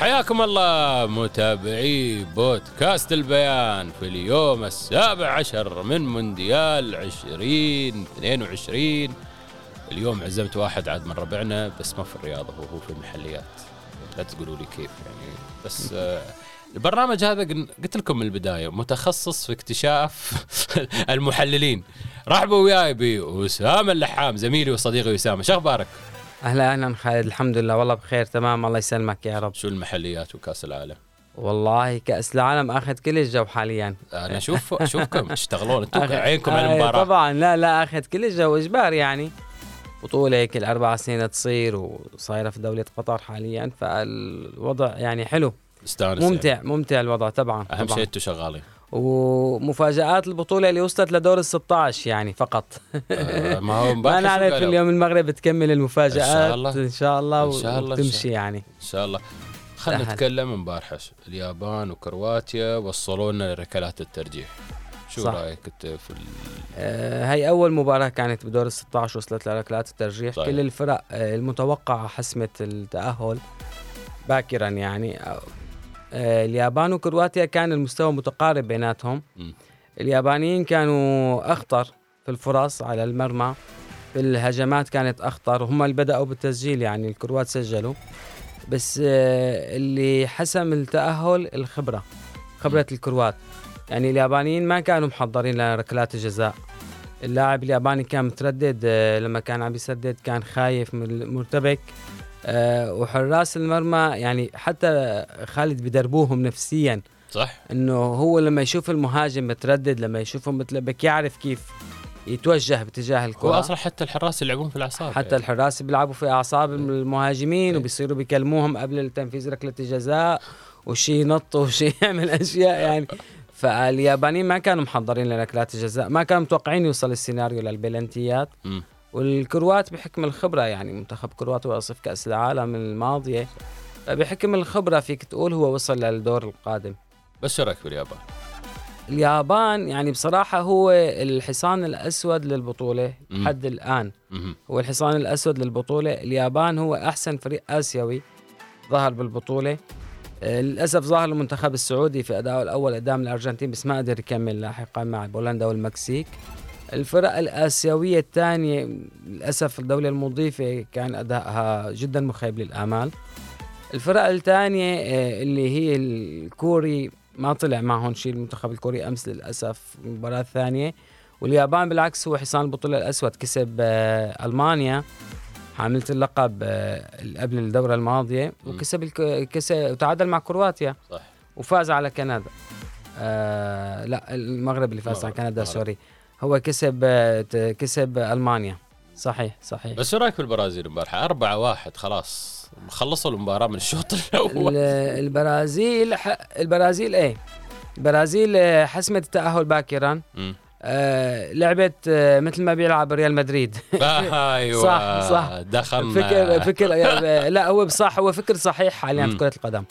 حياكم الله متابعي بودكاست البيان في اليوم السابع عشر من مونديال 2022 اليوم عزمت واحد عاد من ربعنا بس ما في الرياضة هو في المحليات. لا تقولوا لي كيف يعني. بس آه، البرنامج هذا قل- قلت لكم من البداية متخصص في اكتشاف المحللين. رحبوا وياي بأسامة اللحام زميلي وصديقي أسامة شو أخبارك؟ أهلا أهلا خالد الحمد لله والله بخير تمام الله يسلمك يا رب شو المحليات وكأس العالم؟ والله كأس العالم آخذ كل الجو حاليا أنا أشوف اشوفكم تشتغلون أنتم عينكم على آه، المباراة طبعا لا لا آخذ كل الجو إجبار يعني بطولة كل أربع سنين تصير وصايرة في دولة قطر حاليا فالوضع يعني حلو استانس يعني. ممتع ممتع الوضع طبعا أهم طبعاً. شيء أنتم شغالين ومفاجآت البطولة اللي وصلت لدور ال 16 يعني فقط آه، ما هو ما نعرف؟ اليوم المغرب تكمل المفاجآت إن شاء الله. إن شاء الله إن شاء الله، إن وتمشي يعني إن شاء الله خلينا. نتكلم امبارح اليابان وكرواتيا وصلوا لنا لركلات الترجيح شو صح. رأيك أنت في ال... آه، هاي أول مباراة كانت بدور ال 16 وصلت لركلات الترجيح صحيح. كل الفرق آه، المتوقعة حسمت التأهل باكرا يعني آه، اليابان وكرواتيا كان المستوى متقارب بيناتهم. اليابانيين كانوا أخطر في الفرص على المرمى. في الهجمات كانت أخطر. هم اللي بدأوا بالتسجيل يعني الكروات سجلوا. بس آه، اللي حسم التأهل الخبرة خبرة الكروات. يعني اليابانيين ما كانوا محضرين لركلات الجزاء. اللاعب الياباني كان متردد آه، لما كان عم يسدد كان خايف مرتبك. آه، وحراس المرمى يعني حتى خالد بدربوهم نفسيا. صح. إنه هو لما يشوف المهاجم متردد لما يشوفه متلبك يعرف كيف يتوجه باتجاه هو الكرة أصلا حتى الحراس يلعبون في الأعصاب. حتى يعني. الحراس بيلعبوا في أعصاب المهاجمين إيه. وبيصيروا بيكلموهم قبل تنفيذ ركلة الجزاء وشي ينط وشي يعمل أشياء يعني. فاليابانيين ما كانوا محضرين لركلات الجزاء ما كانوا متوقعين يوصل السيناريو للبلنتيات. والكروات بحكم الخبرة يعني منتخب كروات وصف كأس العالم الماضية فبحكم الخبرة فيك تقول هو وصل للدور القادم بس شو رأيك باليابان؟ اليابان يعني بصراحة هو الحصان الأسود للبطولة. لحد الآن. هو الحصان الأسود للبطولة اليابان هو أحسن فريق آسيوي ظهر بالبطولة آه، للأسف ظهر المنتخب السعودي في أدائه الأول قدام الأرجنتين بس ما قدر يكمل لاحقا مع بولندا والمكسيك الفرق الآسيوية الثانية للأسف الدولة المضيفة كان أدائها جدا مخيب للآمال. الفرق الثانية آه، اللي هي الكوري ما طلع معهم شيء المنتخب الكوري أمس للأسف المباراة الثانية واليابان بالعكس هو حصان البطولة الأسود كسب آه، ألمانيا. حاملة اللقب آه، قبل الدورة الماضية. وكسب. كسب وتعادل مع كرواتيا. صح. وفاز على كندا. آه لا المغرب اللي فاز على كندا. سوري. هو كسب آه، كسب ألمانيا. صحيح صحيح. بس شو رأيك بالبرازيل امبارح؟ 4 1 خلاص. خلصوا المباراة من الشوط ال- الأول البرازيل ح... البرازيل إيه؟ البرازيل آه، حسمت التأهل باكرا. آه لعبت آه مثل ما بيلعب ريال مدريد. أيوه. صح، صح. دخلنا. فكر فكر آه، لا هو بصح هو فكر صحيح حاليا في. كرة القدم.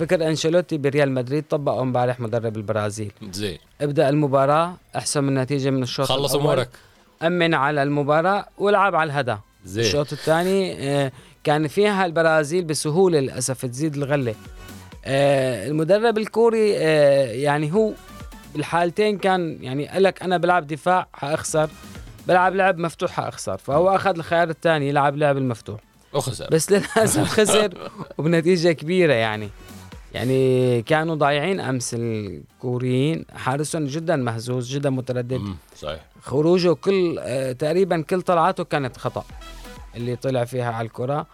فكر أنشيلوتي بريال مدريد طبقه امبارح مدرب البرازيل. زين. ابدأ المباراة أحسن من نتيجة من الشوط خلص. أمورك. أمن على المباراة والعب على الهدى. زين. الشوط الثاني آه، كان فيها البرازيل بسهولة للأسف تزيد الغلة. آه، المدرب الكوري آه، يعني هو بالحالتين كان يعني قال لك أنا بلعب دفاع حأخسر بلعب لعب مفتوح حأخسر فهو أخذ الخيار الثاني يلعب لعب المفتوح. وخسر بس للأسف خسر وبنتيجة كبيرة يعني. يعني كانوا ضايعين أمس الكوريين. حارسهم جدا مهزوز جدا متردد. صحيح. خروجه كل آه، تقريبا كل طلعاته كانت خطأ اللي طلع فيها على الكرة.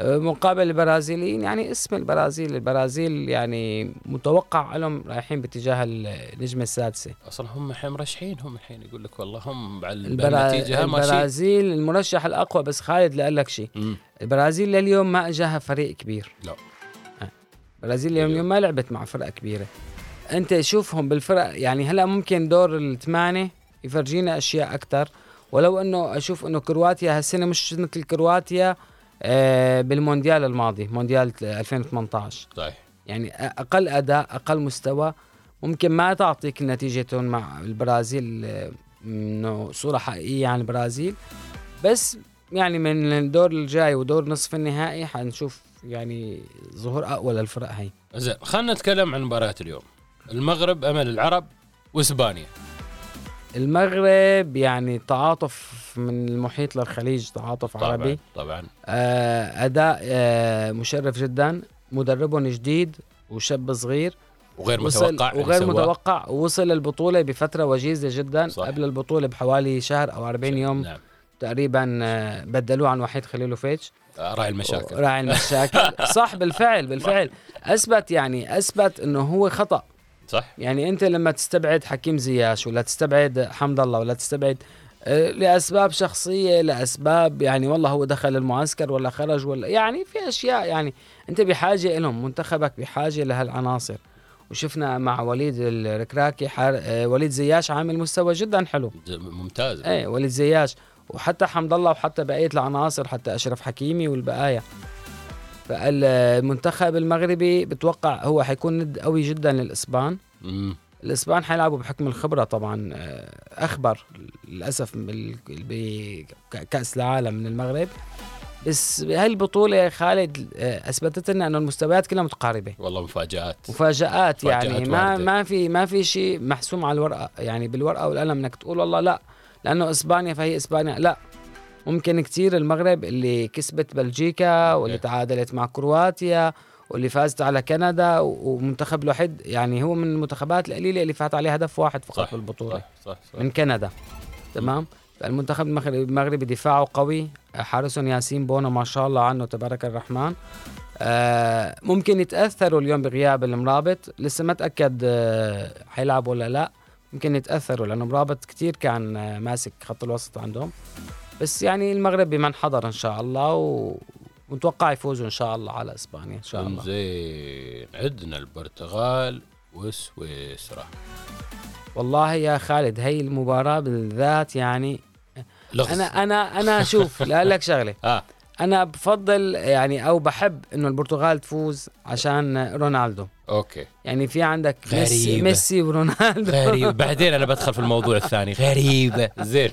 آه، مقابل البرازيليين يعني اسم البرازيل البرازيل يعني متوقع لهم رايحين باتجاه النجمة السادسة. أصلا هم الحين مرشحين هم الحين يقول لك والله هم على البرا... النتيجة البرازيل المرشح الأقوى بس خالد لقال لك شيء. البرازيل لليوم ما اجاها فريق كبير. لا. البرازيل اليوم اليوم ما لعبت مع فرقة كبيرة. أنت شوفهم بالفرق يعني هلا ممكن دور الثمانية يفرجينا أشياء أكثر ولو إنه أشوف إنه كرواتيا هالسنة مش مثل كرواتيا آه، بالمونديال الماضي مونديال 2018 صحيح. يعني أقل أداء أقل مستوى. ممكن ما تعطيك نتيجتهم مع البرازيل آه، إنه صورة حقيقية عن البرازيل. بس يعني من الدور الجاي ودور نصف النهائي حنشوف يعني ظهور اقوى للفرق هي زين خلينا نتكلم عن مباريات اليوم. المغرب أمل العرب وإسبانيا. المغرب يعني تعاطف من المحيط للخليج تعاطف طبعا عربي. طبعا. آه أداء آه مشرف جدا مدربهم جديد وشاب صغير. وغير وصل متوقع اللي وغير. متوقع ووصل البطولة بفترة وجيزة جدا. صح. قبل البطولة بحوالي شهر أو 40 يوم نعم. تقريبا آه، بدلوه عن وحيد خليلوفيتش راعي المشاكل. راعي المشاكل. صح بالفعل بالفعل. أثبت يعني أثبت إنه هو خطأ. صح. يعني أنت لما تستبعد حكيم زياش ولا تستبعد حمد الله ولا تستبعد آه، لأسباب شخصية لأسباب يعني والله هو دخل المعسكر ولا خرج ولا يعني في أشياء يعني أنت بحاجة لهم منتخبك بحاجة لهالعناصر. وشفنا مع وليد الركراكي حار... آه، وليد زياش عامل مستوى جدا حلو. ممتاز. إيه وليد زياش. وحتى حمد الله وحتى بقية العناصر حتى أشرف حكيمي والبقايا. فالمنتخب المغربي بتوقع هو حيكون ند قوي جدا للإسبان. مم. الإسبان حيلعبوا بحكم الخبرة طبعا آه، أخبر للأسف بكاس العالم من المغرب. بس بهاي البطولة خالد آه، اثبتت لنا إنه المستويات كلها متقاربة. والله مفاجآت. مفاجآت يعني. مفاجآت ما. ما في ما في شيء محسوم على الورقة يعني بالورقة والقلم إنك تقول والله لا. لأنه إسبانيا فهي إسبانيا. لا ممكن كتير المغرب اللي كسبت بلجيكا واللي okay. تعادلت مع كرواتيا واللي فازت على كندا ومنتخب الوحيد يعني هو من المنتخبات القليلة اللي فات عليه هدف واحد فقط صح بالبطولة. صح صح, صح. من كندا. تمام؟ المغربي المغربي دفاعه قوي. حارسهم ياسين بونو ما شاء الله عنه تبارك الرحمن. آه ممكن يتأثروا اليوم بغياب المرابط. لسه ما تاكد آه حيلعب ولا لا. ممكن يتأثروا لأنه مرابط كتير كان آه ماسك خط الوسط عندهم. بس يعني المغرب بمن حضر إن شاء الله و... ونتوقع يفوزوا إن شاء الله على إسبانيا إن شاء الله. زين عندنا البرتغال وسويسرا والله يا خالد هي المباراة بالذات يعني لغز. أنا أنا أنا شوف لا لك شغلة. آه. أنا بفضل يعني أو بحب إنه البرتغال تفوز عشان رونالدو. أوكي. يعني في عندك ميسي, غريبة. ميسي ورونالدو. غريب. بعدين أنا بدخل في الموضوع الثاني. غريبه زين.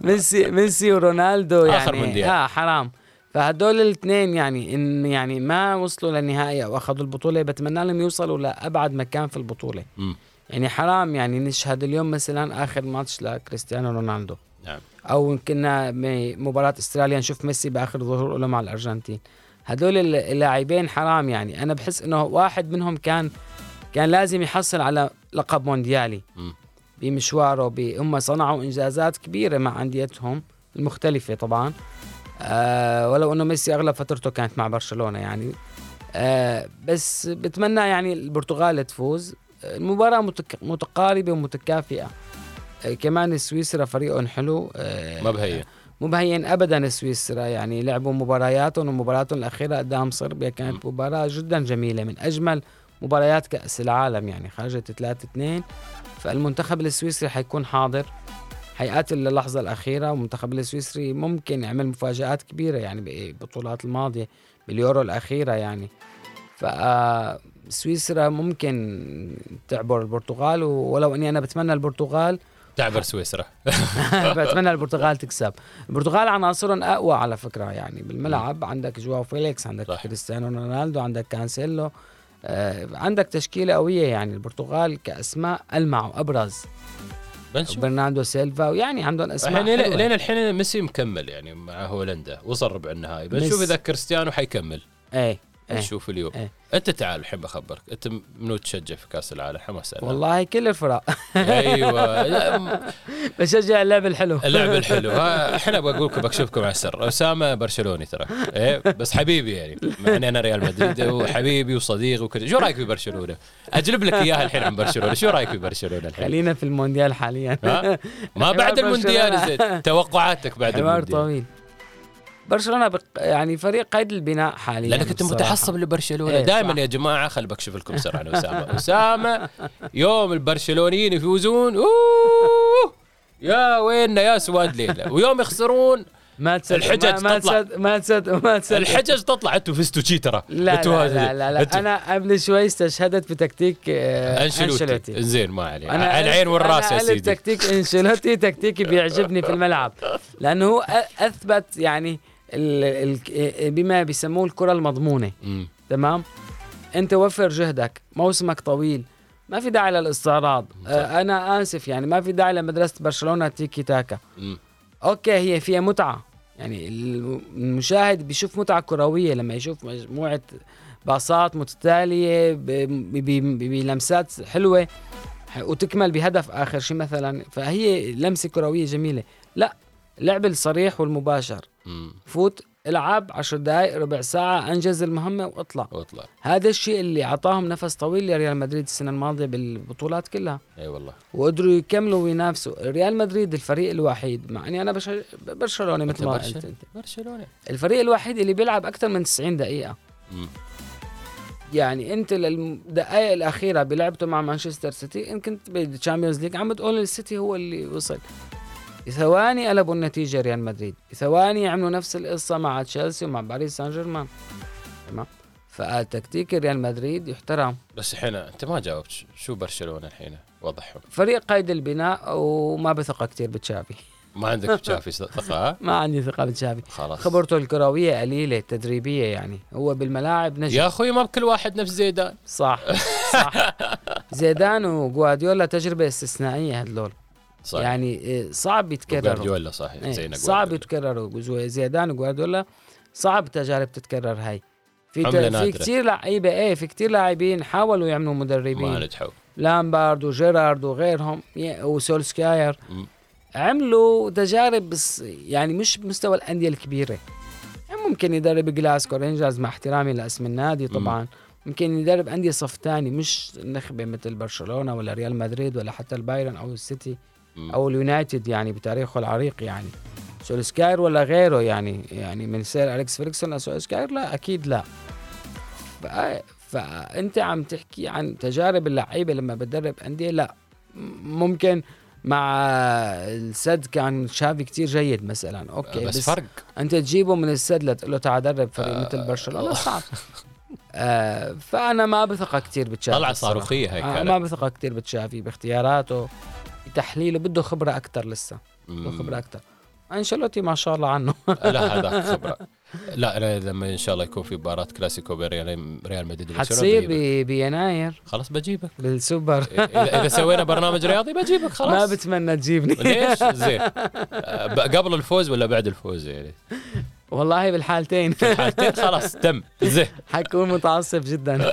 ميسي ميسي ورونالدو يعني آخر مونديال. آه حرام. فهدول الاثنين يعني ان يعني ما وصلوا للنهائي أو أخذوا البطولة. بتمنى لهم يوصلوا لأبعد مكان في البطولة. مم. يعني حرام يعني نشهد اليوم مثلا آخر ماتش لكريستيانو رونالدو. نعم. أو كنا بمباراه أستراليا نشوف ميسي بآخر ظهور له مع الأرجنتين. هدول الل- اللاعبين حرام يعني. أنا بحس إنه واحد منهم كان كان لازم يحصل على لقب مونديالي. بمشواره هم صنعوا إنجازات كبيرة مع أنديتهم المختلفة طبعا. آه ولو إنه ميسي أغلب فترته كانت مع برشلونة يعني. آه بس بتمنى يعني البرتغال تفوز. المباراة متك... متقاربة ومتكافئة. كمان سويسرا فريقهم حلو آه ما بهين مبين ابدا سويسرا يعني لعبوا مبارياتهم ومباراتهم الأخيرة قدام صربيا كانت مباراة جدا جميلة من أجمل مباريات كأس العالم يعني خرجت 3 2 فالمنتخب السويسري حيكون حاضر حيقاتل للحظة الأخيرة والمنتخب السويسري ممكن يعمل مفاجآت كبيرة يعني بالبطولات الماضية باليورو الأخيرة يعني. ف سويسرا ممكن تعبر البرتغال ولو إني أنا بتمنى البرتغال تعبر سويسرا. بتمنى البرتغال تكسب. البرتغال عناصرهم أقوى على فكرة يعني بالملعب. عندك جواو فيليكس عندك صح. كريستيانو رونالدو عندك كانسيلو. آه عندك تشكيلة قوية يعني. البرتغال كأسماء ألمع وأبرز. بنشوف. برناردو سيلفا ويعني عندهم أسماء حلوة. لين الحين ميسي مكمل يعني مع هولندا وصل ربع النهائي. بنشوف. إذا كريستيانو حيكمل. إيه. إيه. نشوف اليوم. إيه. أنت تعال الحين بخبرك أنت منو تشجع في كأس العالم؟ حماس. والله كل الفرق. أيوه. بشجع اللعب الحلو. اللعب الحلو. أبغى أقول لكم بكشفكم على السر. أسامة برشلوني ترى. إيه بس حبيبي يعني. مع إني أنا ريال مدريد وحبيبي وصديقي وكذا شو رأيك في برشلونة؟ أجلب لك إياها الحين عن برشلونة. شو رأيك في برشلونة الحين؟ خلينا في المونديال حاليا؟ ما بعد المونديال. زين. توقعاتك بعد المونديال. طويل. برشلونة بق يعني فريق قيد البناء حاليا لأنك أنت. متحصب لبرشلونة. إيه، دائما. يا جماعة خل بكشف لكم سر عن اسامه أسامة يوم البرشلونيين يفوزون أوه! يا ويننا يا سواد ليله ويوم يخسرون ما تصدق الحجج ما, تطلع. تصدق ما تصدق ما تصدق الحجج تطلع أنتوا فزتوا شي ترى. لا لا, لا لا, لا. أنتوا- أنا قبل شوي استشهدت بتكتيك آه، انشلوتي زين ما عليه. على العين والرأس يا سيدي. تكتيك أنشيلوتي تكتيكي بيعجبني في الملعب. لأنه هو أثبت يعني ال ال بما بيسموه الكرة المضمونة. تمام؟ أنت وفر جهدك موسمك طويل ما في داعي للاستعراض. آه أنا آسف يعني ما في داعي لمدرسة برشلونة تيكي تاكا. مم. okay هي فيها متعة. يعني الم- المشاهد بيشوف متعة كروية لما يشوف مجموعة باصات متتالية بلمسات حلوة وتكمل بهدف آخر شيء مثلا. فهي لمسة كروية جميلة. لا اللعب الصريح والمباشر. فوت العب عشر دقائق ربع ساعة أنجز المهمة وأطلع. وأطلع. هذا الشيء اللي أعطاهم نفس طويل لريال مدريد السنة الماضية بالبطولات كلها. أي والله. وقدروا يكملوا وينافسوا. ريال مدريد الفريق الوحيد مع إني أنا بش... برشلوني مثل ما قلت. انت الفريق الوحيد اللي بيلعب أكثر من 90 دقيقة. مم. يعني أنت للدقائق الأخيرة بلعبته مع مانشستر سيتي ان كنت بال Champions League عم بتقول السيتي هو اللي وصل. ثواني قلبوا النتيجة ريال مدريد. ثواني عملوا نفس القصة مع تشيلسي ومع باريس سان جيرمان تمام فتكتيك ريال مدريد يحترم. بس الحين انت ما جاوبت. شو برشلونة الحين؟ وضحهم. فريق قيد البناء وما بثق كتير بتشافي. ما عندك تشافي ثقة؟ ما عندي ثقة بتشافي. خلاص. خبرته الكروية قليلة التدريبية يعني. هو بالملاعب نجم. يا أخوي ما بكل واحد نفس زيدان. صح صح. زيدان وجوارديولا تجربة استثنائية هدول. صح يعني إيه، صعب يتكرروا. جوارديولا صحيح زين صعب جزو- زيدان وجوارديولا صعب تجارب تتكرر هاي. في في نادرة. كثير لعيبه إيه في كثير لاعبين حاولوا يعملوا ما مدربين نجحوا. لامبارد وجيرارد وغيرهم وسولسكاير. مم. عملوا تجارب بس يعني مش بمستوى الأندية الكبيرة. يعني ممكن يدرب جلاسكو رينجرز مع احترامي لأسم النادي طبعا. ممكن يدرب أندية صف ثاني مش نخبة مثل برشلونة ولا ريال مدريد ولا حتى البايرن أو السيتي. أو اليونايتد يعني بتاريخه العريق يعني. سولسكاير ولا غيره يعني يعني من سير أليكس فيرغسون لسولسكاير لا أكيد لا. فا- فأنت عم تحكي عن تجارب اللعيبة لما بتدرب أندية؟ لا. ممكن مع السد كان شافي كتير جيد مثلا. okay بس, فرق. أنت تجيبه من السد لتقول له تعال درب فريق مثل برشلونة؟ صعب. آه فأنا ما بثق كتير بتشافي طلعة صاروخية هيك آه. ما بثق كتير بتشافي باختياراته. بتحليله بده خبرة أكثر لسه. بده. خبرة أكثر إنشيلوتي ما شاء الله عنه. لا هذا خبرة. لا أنا لما إن شاء الله يكون في مباراة كلاسيكو بين ريال مدريد حتصير بيناير. خلاص بجيبك. بالسوبر. اذا إذا سوينا برنامج رياضي بجيبك ما خلاص. بتمنى تجيبني. ليش؟ زين. ب- قبل الفوز ولا بعد الفوز يعني؟ والله بالحالتين. حالتين خلاص تم. زين. حكون متعصب جدا.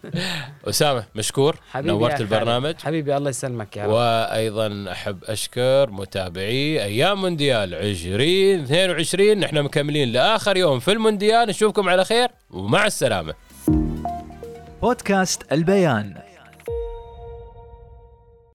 أسامة مشكور. حبيبي نورت. البرنامج. حبيبي الله يسلمك يا رب. وأيضا أحب أشكر متابعي أيام مونديال 2022 نحن مكملين لآخر يوم في المونديال. نشوفكم على خير ومع السلامة. بودكاست البيان.